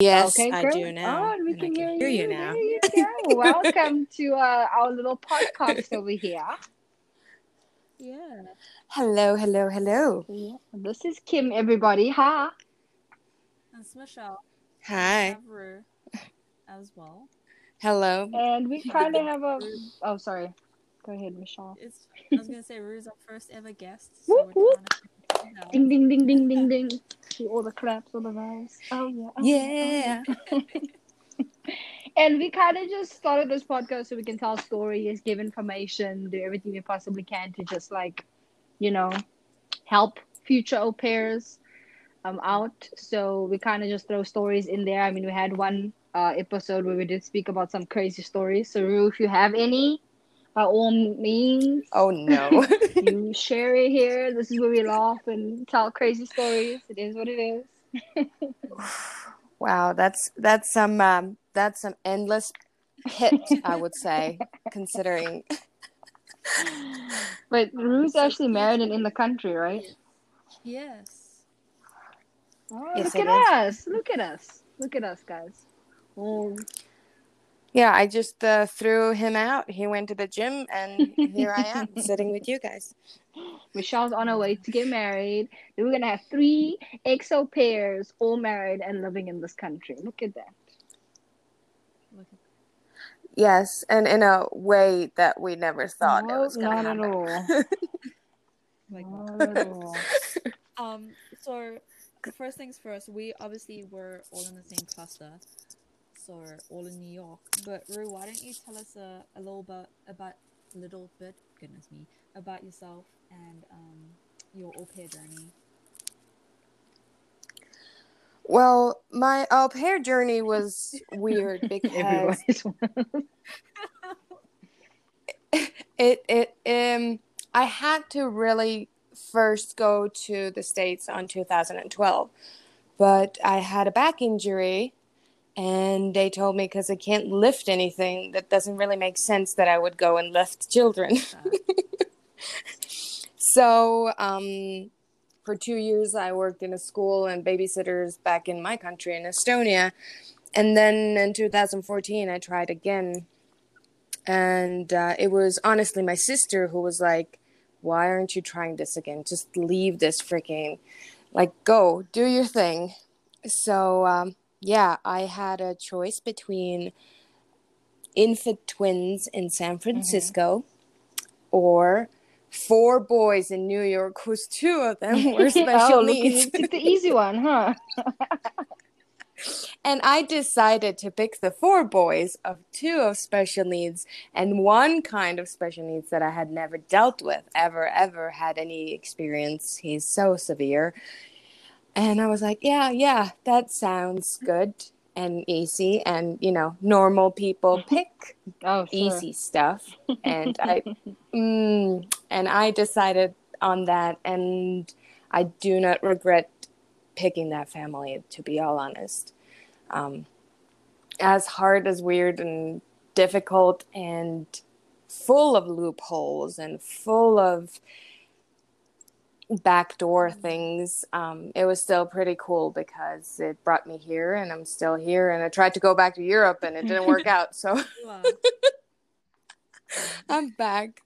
Yes, okay, I great. do now. Oh, we and can, I hear, hear you. you now. There you go. Welcome to uh, our little podcast over here. Yeah. Hello, hello, hello. Yeah. This is Kim, everybody. Hi. That's Michelle. Hi. Avru as well. Hello. And we kind of have a. Oh, sorry. Go ahead, Michelle. It's I was gonna say Rue's our first ever guest, so Whoop, whoop. To Ding, ding, ding, ding, ding, ding. See all the claps, all the vibes. Oh, yeah. oh, Yeah. oh, yeah. and we kind of just started this podcast so we can tell stories, give information, do everything we possibly can to just like, you know, help future au pairs um, out. So we kind of just throw stories in there. I mean, we had one uh, episode where we did speak about some crazy stories. So, Rue, if you have any, by all means, Oh no. you share it here. This is where we laugh and tell crazy stories. It is what it is. wow, that's that's some um, that's some endless pit, I would say, considering. But Rue's actually married and in the country, right? Yes. Oh, Yes, look it at us. Look at us. Look at us, guys. Oh, Yeah, I just uh, threw him out. He went to the gym, and here I am sitting with you guys. Michelle's on her way to get married. Then we're gonna have three exo pairs, all married and living in this country. Look at that. Look at Yes, and in a way that we never thought it was going to not at happen. all. like Not at all. um so first things first, we obviously were all in the same cluster. So we're all in New York. But Rue, why don't you tell us a, a little bit about a little bit goodness me, about yourself and um your au pair journey. Well, my au pair journey was weird because Everybody's it it um I had to really first go to the states on 2012, but I had a back injury, and they told me because I can't lift anything, that doesn't really make sense that I would go and lift children. so um, for two years, I worked in a school and babysitters back in my country in Estonia, and then in 2014, I tried again. And uh, it was honestly my sister who was like why aren't you trying this again? Just leave this freaking like go do your thing. So um, yeah i had a choice between infant twins in san mm-hmm. francisco or four boys in new york whose two of them were special oh, look, needs you took the easy one, huh? And I decided to pick the four boys of two of special needs and one kind of special needs that I had never dealt with, ever, ever had any experience. He's so severe. And I was like, yeah, yeah, that sounds good and easy. And, you know, normal people pick Oh, sure. easy stuff. And I, mm, and I decided on that. And I do not regret picking that family, to be all honest. Um, as hard as weird and difficult and full of loopholes and full of backdoor things, um, it was still pretty cool because it brought me here and I'm still here. And I tried to go back to Europe and it didn't work out. So Wow. I'm back.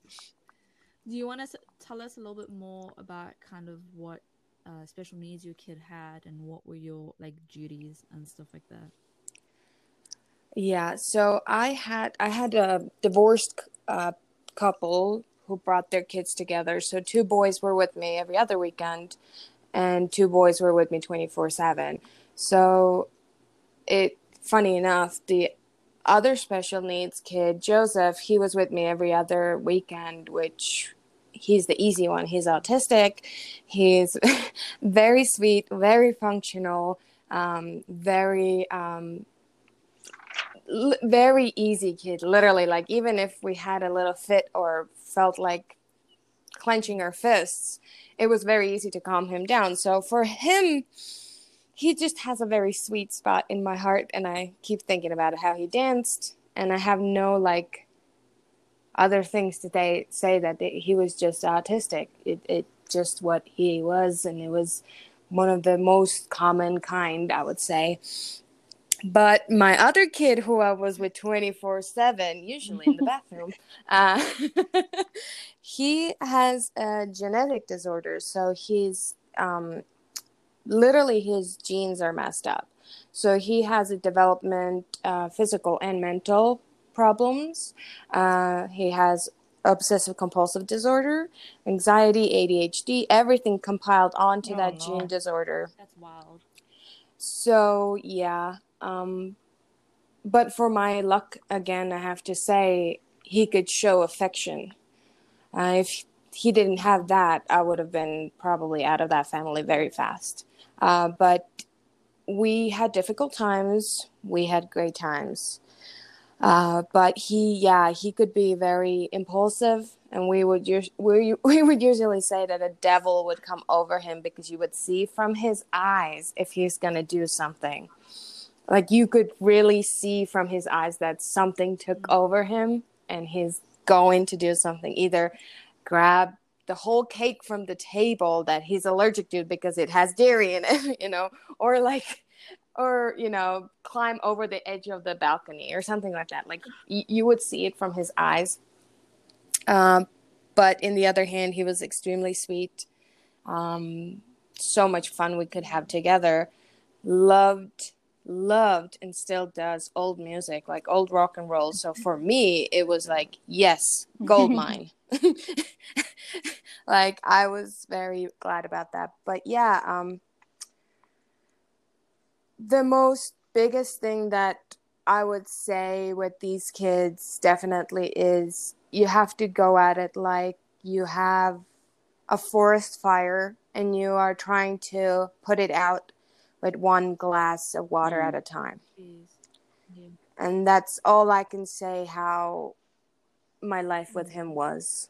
Do you want to tell us a little bit more about kind of what uh, special needs your kid had and what were your like duties and stuff like that? Yeah, so I had I had a divorced uh, couple who brought their kids together. So two boys were with me every other weekend, and two boys were with me twenty four seven. So it funny enough, the other special needs kid, Joseph, he was with me every other weekend, which he's the easy one. He's autistic. He's very sweet, very functional, um, very um, l- very easy kid. Literally, like even if we had a little fit or felt like clenching our fists, it was very easy to calm him down. So for him, he just has a very sweet spot in my heart, and I keep thinking about how he danced, and I have no like other things to say, say that he was just autistic. It, it just what he was, and it was one of the most common kind, I would say. But my other kid who i was with 24 7 usually in the bathroom uh, he has a genetic disorder. So he's um, literally his genes are messed up. So he has a development uh, physical and mental problems. Uh, he has obsessive compulsive disorder anxiety adhd everything compiled onto Oh, that gene disorder. That's wild. so yeah, um, but for my luck, again, I have to say he could show affection. Uh, if he didn't have that, I would have been probably out of that family very fast. Uh, but we had difficult times. We had great times. Uh, but he, yeah, he could be very impulsive, and we would we we would usually say that a devil would come over him because you would see from his eyes if he's gonna do something. Like you could really see from his eyes that something took over him, and he's going to do something. Either grab the whole cake from the table that he's allergic to because it has dairy in it, you know, or like or you know climb over the edge of the balcony or something like that. Like y- you would see it from his eyes. Um, but in the other hand he was extremely sweet. Um, so much fun we could have together. Loved loved and still does old music like old rock and roll. So for me it was like yes gold mine. Like i was very glad about that. But yeah um the most biggest thing that I would say with these kids definitely is you have to go at it like you have a forest fire and you are trying to put it out with one glass of water Mm. at a time. Jeez. Yeah. And that's all I can say how my life with him was.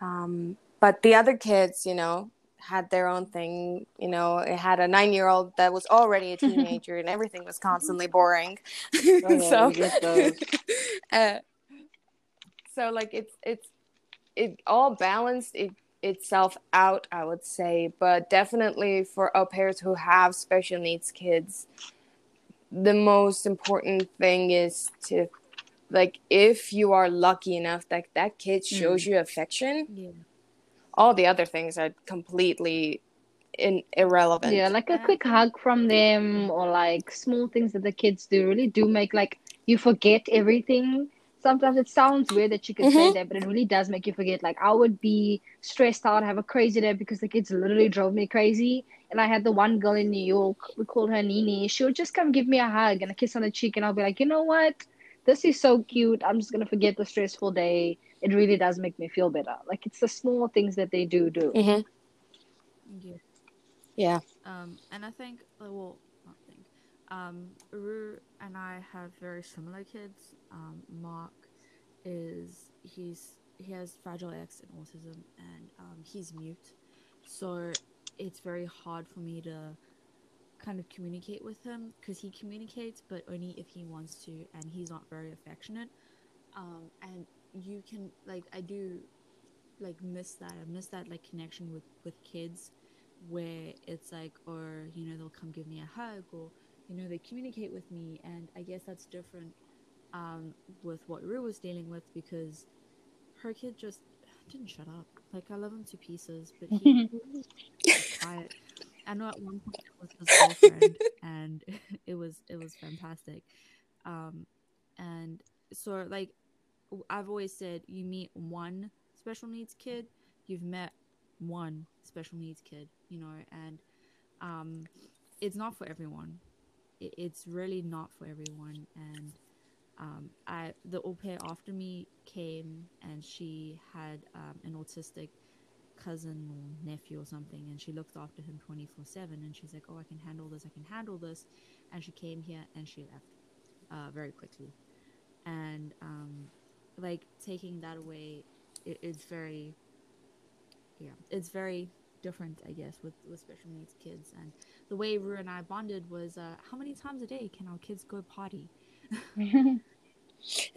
Um, but the other kids, you know, had their own thing. You know, it had a nine year old that was already a teenager and everything was constantly boring. yeah, so, we get those. uh, so like it's it's it all balanced it itself out, I would say. But definitely for au pairs who have special needs kids, the most important thing is to like if you are lucky enough that that kid hmm. shows you affection Yeah. all the other things are completely in, irrelevant Yeah, like a quick hug from them or like small things that the kids do really do make like you forget everything. Sometimes it sounds weird that you could say Mhm. that, but it really does make you forget. Like I would be stressed out, have a crazy day because the kids literally drove me crazy. And I had the one girl in New York, we called her Nini. She would just come give me a hug and a kiss on the cheek, and I'll be like, you know what? This is so cute. I'm just gonna forget the stressful day. It really does make me feel better. Like it's the small things that they do do. Mhm. Yeah. yeah Um, and I think, well, not think, um, Uru and I have very similar kids. Um, Mark is he's he has Fragile X and autism, and um, he's mute, so it's very hard for me to kind of communicate with him because he communicates, but only if he wants to, and he's not very affectionate. Um, and you can like I do like miss that. I miss that like connection with with kids where it's like or you know they'll come give me a hug or you know they communicate with me and i guess that's different um, with what rue was dealing with because her kid just didn't shut up. Like i love him to pieces but he was quiet. I know at one point it was his girlfriend and it was it was fantastic. Um, and so like i've always said you meet one special needs kid you've met one special needs kid, you know, and um, it's not for everyone. It, it's really not for everyone. And um, I, the au pair after me came, and she had um, an autistic cousin or nephew or something, and she looked after him twenty four seven. And she's like, "Oh, I can handle this. I can handle this." And she came here and she left uh, very quickly. And um, like taking that away, it, it's very yeah, it's very different, I guess, with with special needs kids. And the way Rue and I bonded was, uh, how many times a day can our kids go potty?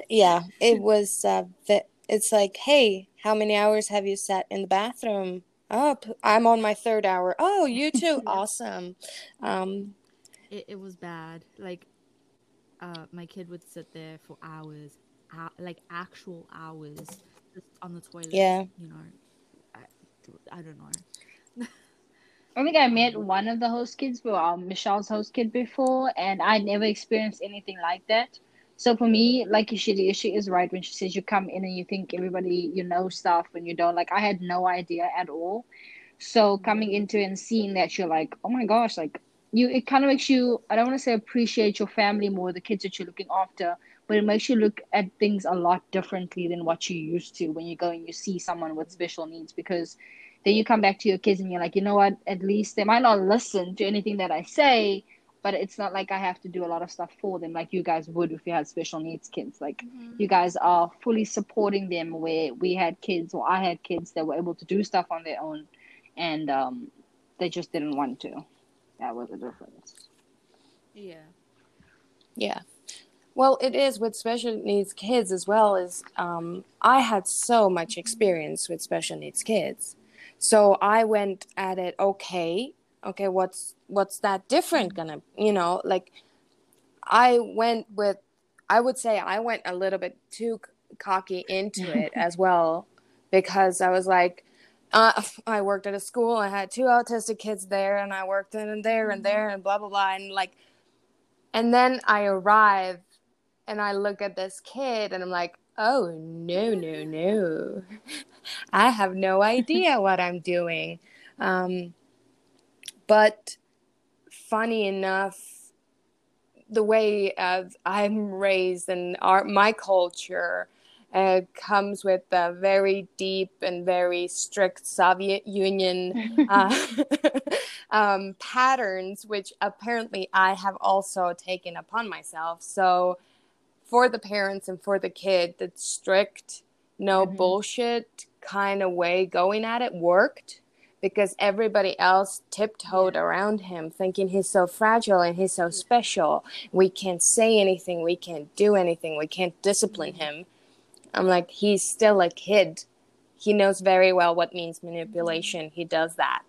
yeah it was uh it's like hey how many hours have you sat in the bathroom oh I'm on my third hour oh you too awesome um it, it was bad. Like, uh, my kid would sit there for hours, like actual hours, just on the toilet. Yeah. You know, I, I don't know. I think I met one of the host kids, well, um, Michelle's host kid before, and I never experienced anything like that. So for me, like she she is right when she says you come in and you think everybody you know stuff and you don't. Like I had no idea at all. So coming into and seeing that, you're like, oh my gosh, like you, it kind of makes you. I don't want to say appreciate your family more, the kids that you're looking after, but it makes you look at things a lot differently than what you used to when you go and you see someone with special needs because then you come back to your kids and you're like, you know what? At least they might not listen to anything that I say, but it's not like I have to do a lot of stuff for them like you guys would if you had special needs kids. Like you guys are fully supporting them where we had kids or I had kids that were able to do stuff on their own and um, they just didn't want to. That was the difference. Yeah. Yeah. Well, it is with special needs kids as well as um, I had so much experience with special needs kids. So I went at it okay. Okay, what's what's that different gonna, you know, like I went with I would say I went a little bit too c- cocky into it as well because I was like uh, I worked at a school. I had two autistic kids there, and I worked in and there and there, and blah blah blah, and like, and then I arrive, and I look at this kid, and I'm like, oh no no no, I have no idea what I'm doing. Um, but funny enough, the way uh, I'm raised and our my culture uh, comes with a very deep and very strict Soviet Union uh, um, patterns, which apparently I have also taken upon myself. So, for the parents and for the kid, the strict, no Mhm. bullshit kind of way going at it worked because everybody else tiptoed around him, thinking he's so fragile and he's so special. We can't say anything, we can't do anything, we can't discipline him. I'm like, he's still a kid. He knows very well what means manipulation. He does that,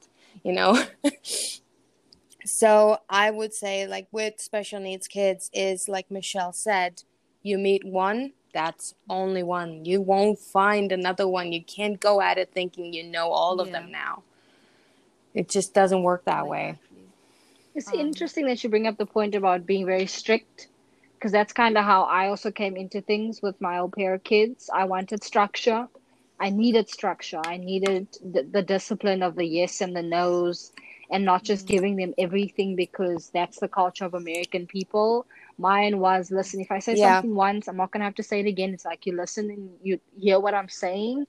you know? so I would say, like, with special needs kids, is like Michelle said, you meet one, that's only one. You won't find another one. You can't go at it thinking you know all of them now. It just doesn't work that way. It's Um, interesting that you bring up the point about being very strict, because that's kind of how I also came into things with my au pair kids. I wanted structure. I needed structure. I needed the, the discipline of the yes and the no's, and not just Mhm. giving them everything because that's the culture of American people. Mine was listen, if I say Yeah. something once, I'm not going to have to say it again. It's like you listen and you hear what I'm saying,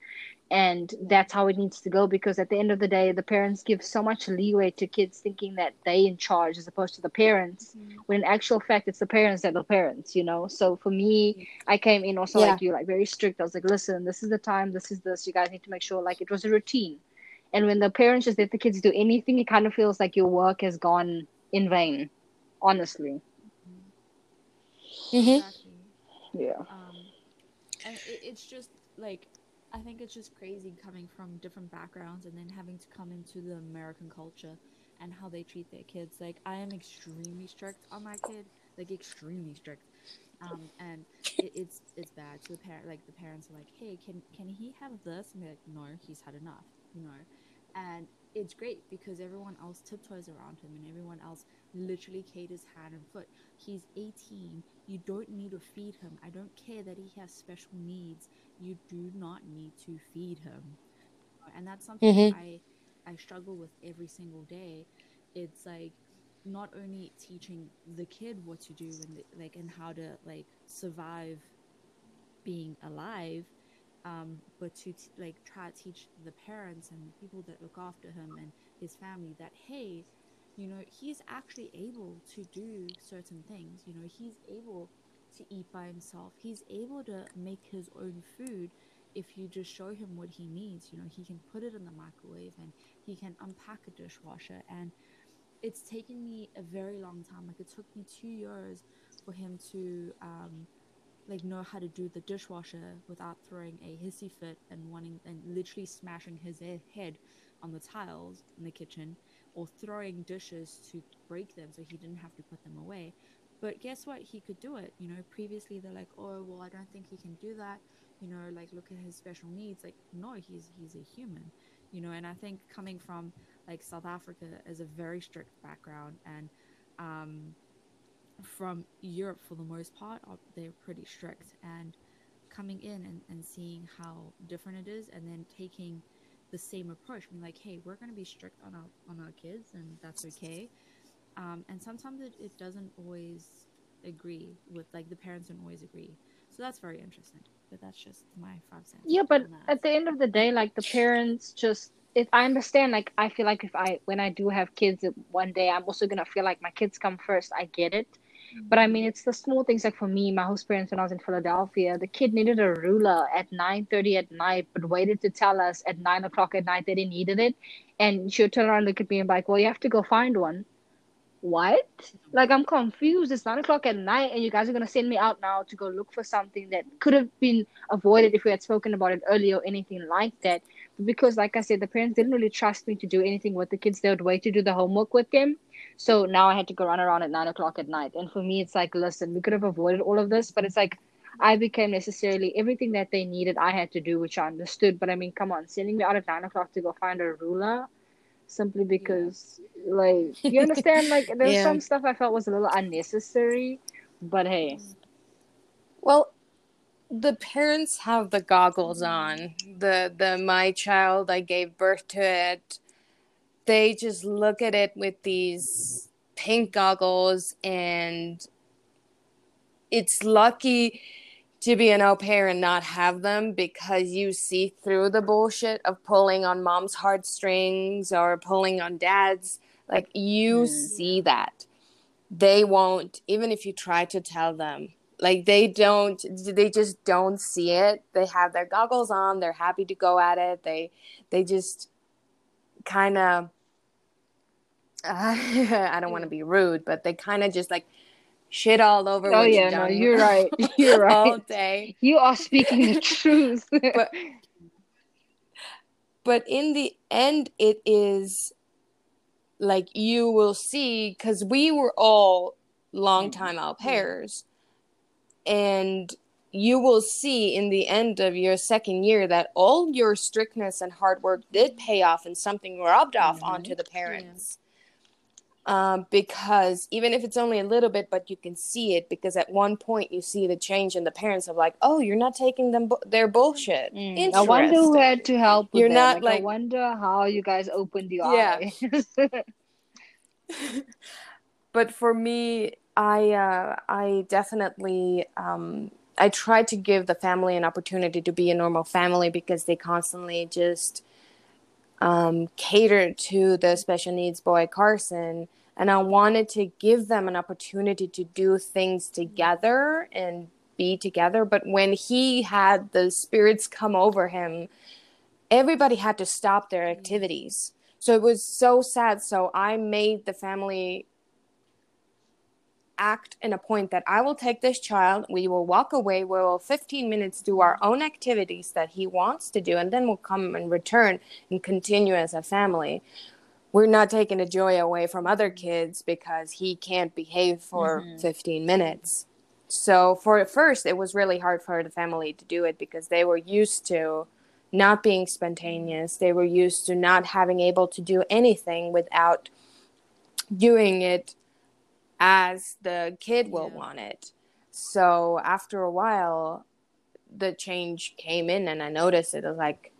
and that's how it needs to go because at the end of the day the parents give so much leeway to kids thinking that they in charge as opposed to the parents Mhm. when in actual fact it's the parents that are parents you know so for me i came in also Yeah. like you like very strict i was like listen this is the time this is this you guys need to make sure like it was a routine and when the parents just let the kids do anything it kind of feels like your work has gone in vain honestly Mhm. Yeah Um, and it, it's just like I think it's just crazy coming from different backgrounds and then having to come into the American culture and how they treat their kids. Like I am extremely strict on my kid, like extremely strict. Um, and it, it's it's bad. So the parent, like the parents, are like, "Hey, can can he have this?" And they're like, "No, he's had enough," you know. And it's great because everyone else tiptoes around him and everyone else literally caters hand and foot. He's 18. You don't need to feed him. I don't care that he has special needs. You do not need to feed him. And that's something Mhm. I I struggle with every single day. It's like not only teaching the kid what to do and like and how to like survive being alive um, but to t- like try to teach the parents and people that look after him and his family that hey you know he's actually able to do certain things. You know he's able to eat by himself. He's able to make his own food if you just show him what he needs. You know he can put it in the microwave and he can unpack a dishwasher. And it's taken me a very long time. Like it took me two years for him to um, like know how to do the dishwasher without throwing a hissy fit and wanting and literally smashing his head on the tiles in the kitchen or throwing dishes to break them so he didn't have to put them away. But guess what? He could do it. You know, previously they're like, oh, well, I don't think he can do that. You know, like look at his special needs. Like, no, he's he's a human. You know, and I think coming from like South Africa is a very strict background, and um, from Europe for the most part, uh, they're pretty strict. And coming in and, and seeing how different it is, and then taking the same approach, being like, hey, we're going to be strict on our on our kids, and that's okay. Um, and sometimes it, it doesn't always agree with like the parents don't always agree. So that's very interesting. But that's just my five cents. Yeah, but at the end of the day, like the parents just if I understand, like I feel like if I when I do have kids one day, I'm also gonna feel like my kids come first. I get it, but I mean it's the small things. Like for me, my host parents when I was in Philadelphia, the kid needed a ruler at nine thirty at night, but waited to tell us at nine o'clock at night that he needed it, and she would turn around and look at me and be like, "Well, you have to go find one." What? Like I'm confused. It's nine o'clock at night, and you guys are gonna send me out now to go look for something that could have been avoided if we had spoken about it earlier or anything like that because like i said the parents didn't really trust me to do anything with the kids they would wait to do the homework with them so now i had to go run around at nine o'clock at night and for me it's like listen we could have avoided all of this but it's like i became necessarily everything that they needed i had to do which i understood but i mean come on sending me out at nine o'clock to go find a ruler simply because like you understand like there's Yeah. some stuff i felt was a little unnecessary but hey Well, the parents have the goggles on. The the my child, I gave birth to it. They just look at it with these pink goggles and it's lucky to be an au pair and not have them because you see through the bullshit of pulling on mom's heartstrings or pulling on dad's. Like you Mm. see that. They won't, even if you try to tell them like they don't they just don't see it they have their goggles on they're happy to go at it they they just kind of i don't want to be rude but they kind of just like shit all over oh yeah no you're right. You're all right day. You are speaking the truth. But but in the end it is like you will see because we were all long time au pairs and you will see in the end of your second year that all your strictness and hard work did pay off and something rubbed off Mhm. onto the parents um, because even if it's only a little bit but you can see it because at one point you see the change in the parents of like oh you're not taking them bu- their bullshit Mm, I wonder who had to help with You're that. not, like, I wonder how you guys opened Yeah. eyes. but for me i uh, i definitely um i try to give the family an opportunity to be a normal family because they constantly just um cater to the special needs boy carson and i wanted to give them an opportunity to do things together and be together. But when he had the spirits come over him everybody had to stop their activities. So it was so sad. So i made the family act in a point that I will take this child, we will walk away, we will 15 minutes do our own activities that he wants to do, and then we'll come and return and continue as a family. We're not taking the joy away from other kids because he can't behave for Mhm. 15 minutes. So, for at first, it was really hard for the family to do it because they were used to not being spontaneous. They were used to not having able to do anything without doing it as the kid will Yeah. want it. So after a while, the change came in, and I noticed it was like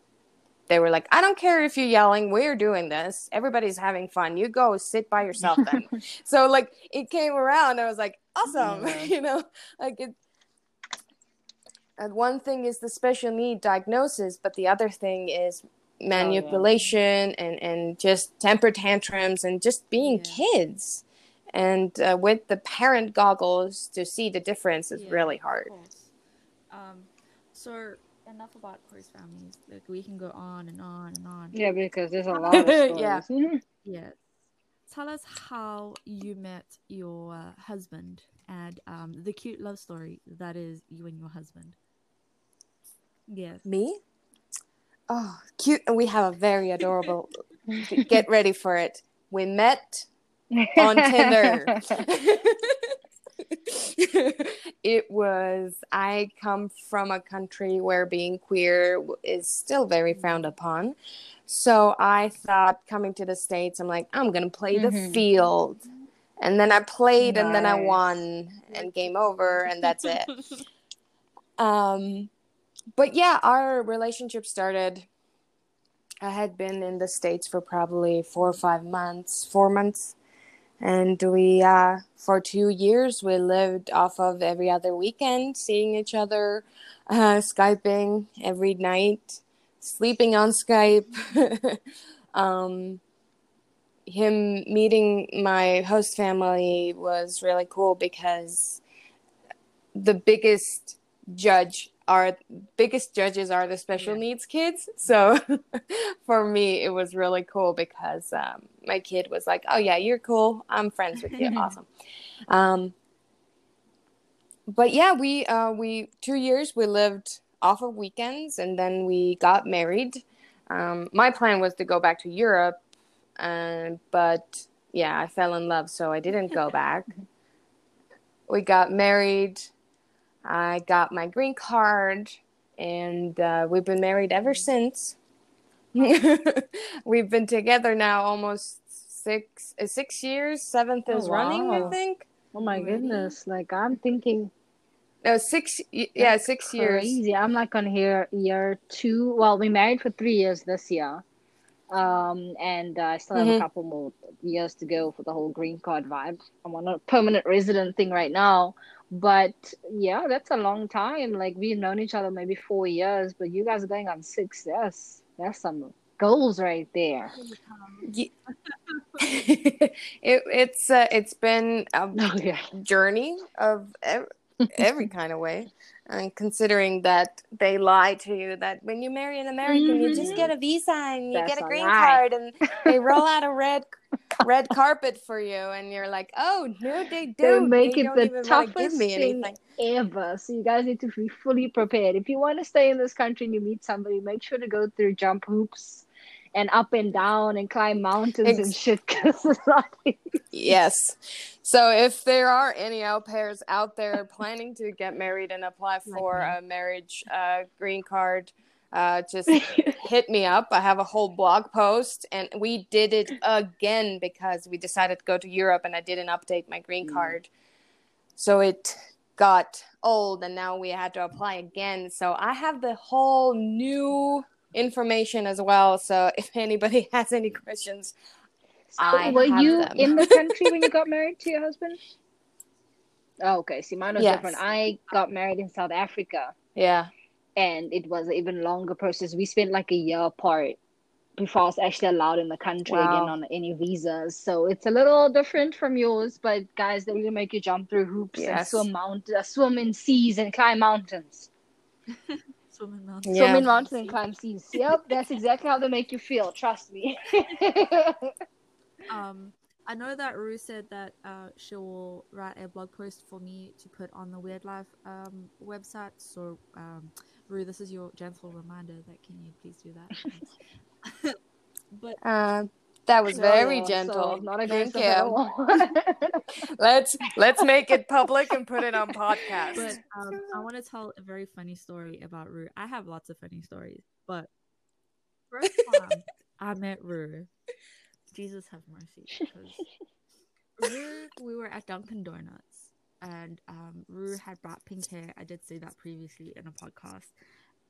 they were like, "I don't care if you're yelling. We're doing this. Everybody's having fun. You go sit by yourself then." so like it came around. I was like, "Awesome," Yeah. you know, like it. And one thing is the special need diagnosis, but the other thing is oh, manipulation and and just temper tantrums and just being Yeah. kids and uh, with the parent goggles to see the difference is Yeah, really hard. Um, so enough about Corey's families. Like we can go on and on and on. yeah, because there's a lot of stories. Yeah. Yeah. Tell us how you met your uh, husband and um, the cute love story that is you and your husband. Yes. me oh cute and we have a very adorable get ready for it we met on Tinder. it was I come from a country where being queer is still very frowned upon. So I thought coming to the states I'm like I'm going to play the Mhm. field. And then I played and then I won and game over and that's it. Um, but yeah, our relationship started. I had been in the States for probably four or five months, four months. And we, uh, for two years, we lived off of every other weekend, seeing each other, uh, Skyping every night, sleeping on Skype. um, him meeting my host family was really cool because the biggest judge are biggest judges are the special Yeah. needs kids. So for me it was really cool because um, my kid was like oh yeah you're cool. I'm friends with you. Awesome. Um, but yeah we uh, we two years we lived off of weekends and then we got married. Um, my plan was to go back to europe uh, but yeah i fell in love so i didn't go back. We got married I got my green card, and uh, we've been married ever since. we've been together now almost six uh, six years. Seventh Oh, is running, I think. oh my Already? goodness! Like I'm thinking, No, six. y- Yeah, six years. crazy. I'm like on here year two. Well, we married for three years this year, um, and uh, I still have Mhm. a couple more years to go for the whole green card vibe. I'm on a permanent resident thing right now, but yeah, that's a long time. Like we've known each other maybe four years, but you guys are going on six. That's that's some goals right there. It, it's uh, it's been a Oh yeah. journey of ev- every kind of way. And considering that they lie to you that when you marry an American, you just Mhm. get a visa and you That's get a a green lie. card, and they roll out a red red carpet for you, and you're like, oh no, they They don't. make they it don't the even want give toughest thing anything. ever. So you guys need to be fully prepared. If you want to stay in this country and you meet somebody, make sure to go through jump hoops and up and down and climb mountains and shit. Not Yes. So if there are any au pairs out there planning to get married and apply for a marriage uh, green card, uh, just hit me up. I have a whole blog post, and we did it again because we decided to go to Europe, and I didn't update my green Mm. card, so it got old, and now we had to apply again. So I have the whole new information as well. So if anybody has any questions, I were you them. in the country when you got married to your husband? Oh, okay. See, mine was Yes. different. I got married in South Africa, yeah, and it was an even longer process. We spent like a year apart before I was actually allowed in the country Wow. again on any visas. So it's a little different from yours, but guys, they really make you jump through hoops and swim mount, uh, swim in seas and climb mountains. Swimming mountains. Yeah. Swim in mountains and climb seas. Yep, that's exactly how they make you feel. Trust me. Um, I know that Rue said that uh, she will write a blog post for me to put on the Weird Life um, website. So, um, Rue, this is your gentle reminder that can you please do that? but uh, that was So, very so gentle. not Thank you. Let's let's make it public and put it on podcast. but um, I want to tell a very funny story about Rue. I have lots of funny stories, but first time I met Rue, Jesus have mercy, Rue, we were at Dunkin' Donuts, and um, Rue had bright pink hair. I did say that previously in a podcast,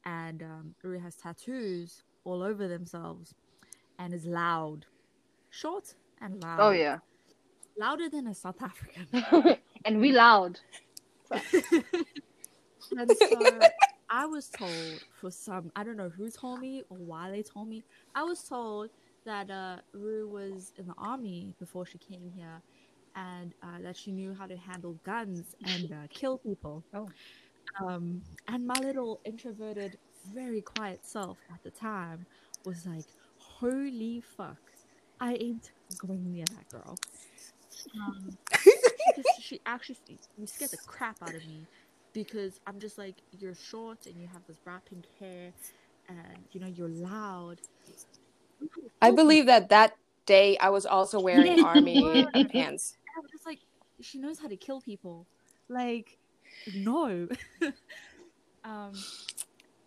and um, Rue has tattoos all over themselves, and is loud, short and loud. oh yeah. louder than a South African. and we loud. and so I was told for some I don't know who told me or why they told me. I was told that uh, Rue was in the army before she came here, and uh, that she knew how to handle guns and uh, kill people. Oh. Um, and my little introverted, very quiet self at the time was like, "Holy fuck, I ain't going near that girl." Um, she, just, she actually you scared the crap out of me because I'm just like you're short and you have this bright pink hair and you know you're loud. I believe that that day I was also wearing army pants. I was just like, she knows how to kill people. Like, no. um,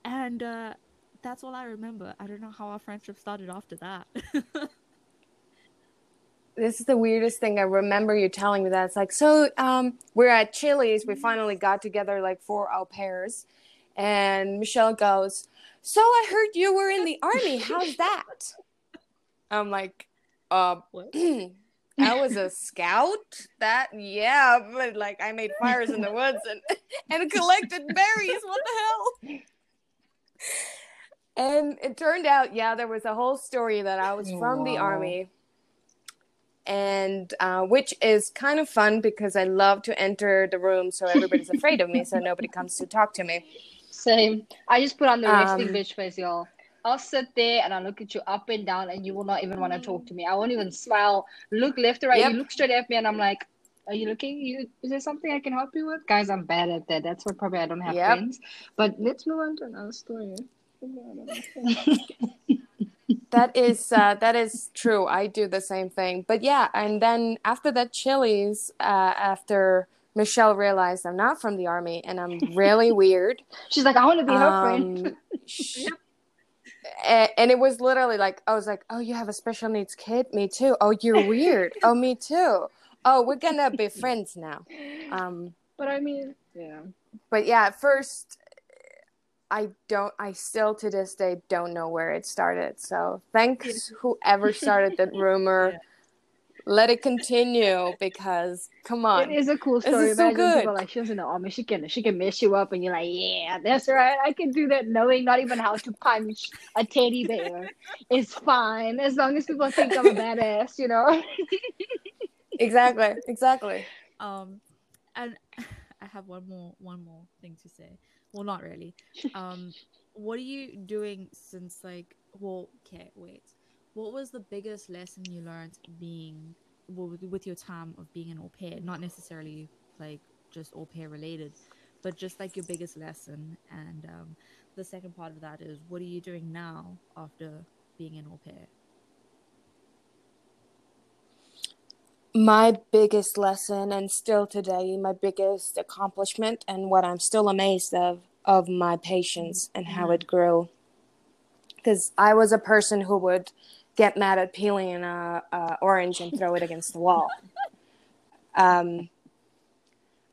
and uh, that's all I remember. I don't know how our friendship started after that. This is the weirdest thing. I remember you telling me that. It's like, so um, we're at Chili's. We finally got together like four au pairs. And Michelle goes, So I heard you were in the army. How's that? I'm like, uh, What? I was a scout. That yeah, but like I made fires in the woods and and collected berries. What the hell? And it turned out, yeah, there was a whole story that I was from the army, and uh, which is kind of fun because I love to enter the room so everybody's afraid of me, so nobody comes to talk to me. Same. I just put on the resting Um, bitch face, y'all. I'll sit there and I'll look at you up and down, and you will not even want to talk to me. I won't even smile. Look left or right. Yep. You look straight at me, and I'm like, "Are you looking? You, is there something I can help you with?" Guys, I'm bad at that. That's why probably I don't have Yep. friends. But let's move on to another story. That is uh, that is true. I do the same thing. But yeah, and then after that Chili's, uh, after Michelle realized I'm not from the army and I'm really weird. She's like, "I want to be her friend." Um, a- and it was literally like I was like, "Oh, you have a special needs kid? Me too. Oh, you're weird. Oh, me too. Oh, we're gonna be friends now." Um, But I mean, yeah. but yeah, at first, I don't. I still to this day don't know where it started. So thanks whoever started that rumor. Yeah. Let it continue because come on. It is a cool This story. is so good. people like she was in the army. She can she can mess you up, and you're like, yeah, that's right. I can do that, knowing not even how to punch a teddy bear. It's fine as long as people think I'm a badass, you know. exactly. Exactly. um, and I have one more one more thing to say. Well, not really. Um, what are you doing since like? Well, okay, wait. What was the biggest lesson you learned being well, with, with your time of being an au pair? Not necessarily like just au pair related, but just like your biggest lesson. And um, the second part of that is, what are you doing now after being an au pair? my biggest lesson and still today my biggest accomplishment and what i'm still amazed of of my patience and how it grew because i was a person who would get mad at peeling an uh, uh, orange and throw it against the wall. Um,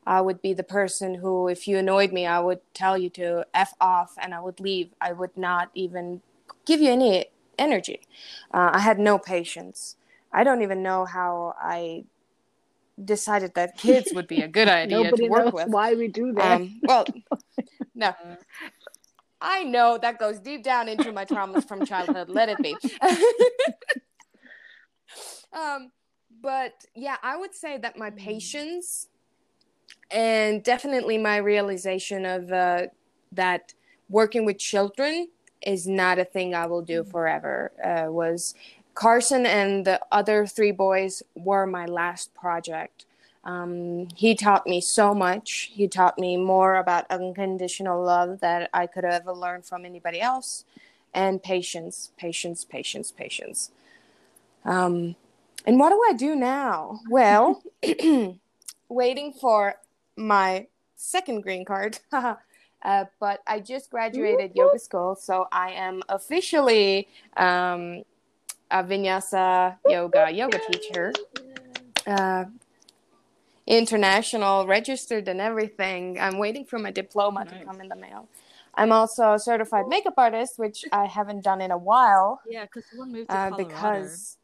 i would be the person who if you annoyed me i would tell you to f off and i would leave. I would not even give you any energy. Uh, i had no patience. I don't even know how I decided that kids would be a good idea Nobody to work knows with. why we do that. Um, well, no, I know that goes deep down into my traumas from childhood. Let it be. um, but yeah, I would say that my patience and definitely my realization of uh, that working with children is not a thing I will do forever uh, was Carson and the other three boys were my last project. Um, he taught me so much. He taught me more about unconditional love that I could ever learn from anybody else, and patience, patience, patience, patience. Um, and what do I do now? Well, waiting for my second green card. uh, but I just graduated yoga school, so I am officially um, a vinyasa yoga yoga teacher. Uh, international registered and everything. I'm waiting for my diploma to come in the mail. I'm also a certified makeup artist, which I haven't done in a while Yeah, because someone moved to uh, Colorado. because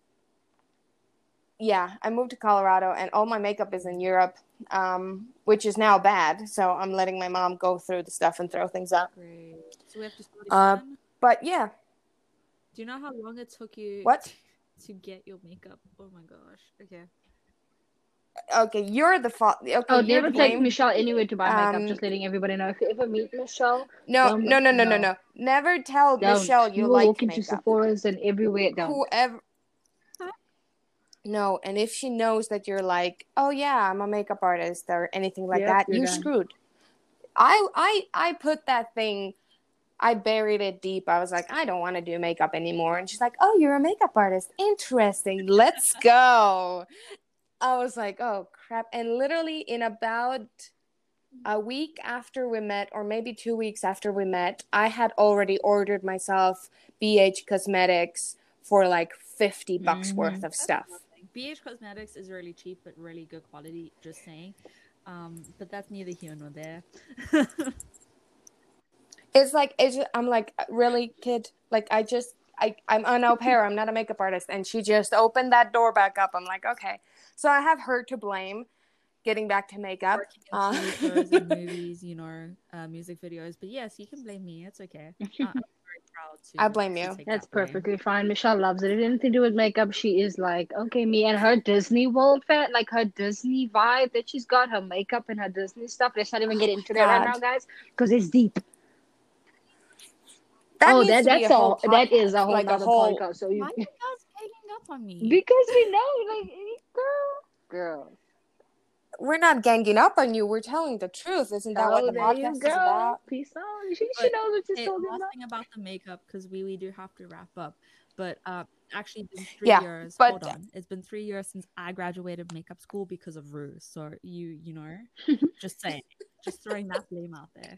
yeah, I moved to Colorado and all my makeup is in Europe, um, which is now bad. So I'm letting my mom go through the stuff and throw things out. Great. So we have to start Uh, again. But yeah, Do you know how long it took you What? to get your makeup? Oh my gosh. Okay. Okay, you're the fault. Okay, oh, take. Michelle anywhere to buy makeup. Um, Just letting everybody know. If you ever meet Michelle, No, no, no, no, no, no. Never tell don't. Michelle you will like walk into makeup. Sephora's and everywhere. Don't. Whoever. No, and if she knows that you're like, oh yeah, I'm a makeup artist or anything like Yep, that, you're you're screwed. I I I put that thing. I buried it deep. I was like, I don't want to do makeup anymore. And she's like, Oh, you're a makeup artist. Interesting. Let's go. I was like, Oh crap. And literally in about a week after we met, or maybe two weeks after we met, I had already ordered myself BH Cosmetics for like 50 bucks Mhm. worth of stuff. BH Cosmetics is really cheap but really good quality. Just saying. Um, but that's neither here nor there. It's like it's I'm like really kid like I just I I'm an au pair I'm not a makeup artist and she just opened that door back up I'm like okay so I have her to blame getting back to makeup Working Uh, and movies, you know, uh, music videos. But yes, you can blame me. It's okay. I- I'm very proud to. I blame you. That's that blame. perfectly fine. Michelle loves it. If anything to do with makeup, she is like, okay, me and her Disney World fan, like her Disney vibe that she's got, her makeup and her Disney stuff. Let's not even get into that right now, guys, because it's deep. that oh, that that's a whole all. That is a whole like a nother whole podcast. So you, Why are you guys ganging up on me? because we know, like, girl, girl. we're not ganging up on you we're telling the truth isn't that what Oh, the there you podcast is about Peace out. She, she knows what she's Hey, talking last about. thing about the makeup because we, we do have to wrap up. But uh, actually, been three Yeah, years. but- hold on, it's been three years since I graduated makeup school because of Rue. So you you know, just saying, just throwing that blame out there.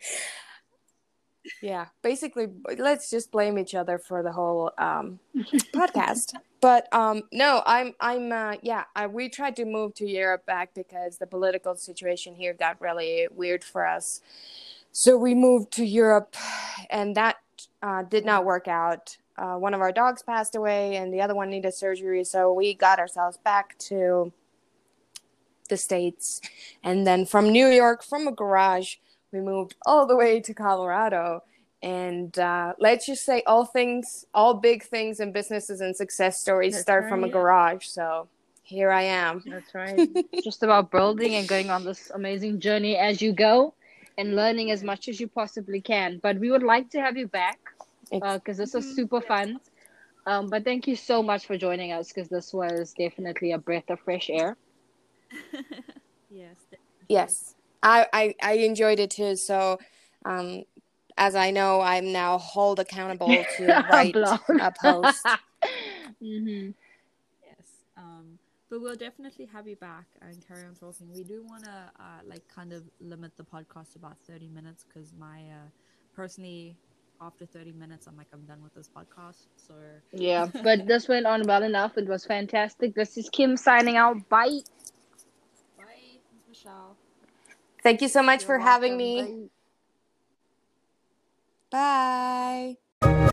Yeah basically let's just blame each other for the whole um podcast. But um no i'm i'm uh yeah I, we tried to move to europe back because the political situation here got really weird for us. So we moved to europe and that uh, did not work out. Uh, one of our dogs passed away and the other one needed surgery so we got ourselves back to the states. And then from new york from a garage we moved all the way to colorado and uh, let's just say all things all big things and businesses and success stories That's start from a garage so here i am That's right. Just about building and going on this amazing journey as you go and learning as much as you possibly can. But we would like to have you back because this was Mhm. super fun. Um, but thank you so much for joining us because this was definitely a breath of fresh air. yes. definitely. yes I, I i enjoyed it too so um as i know i'm now hold accountable to write blog. a post hmm Yes. Um, but we'll definitely have you back and carry on talking. We do want to uh, like kind of limit the podcast to about thirty minutes because my uh, personally after thirty minutes I'm like I'm done with this podcast. So Yeah, but this went on well enough. It was fantastic. This is Kim signing out. Bye. bye, Michelle. Thank you so much You're for having me Bye. bye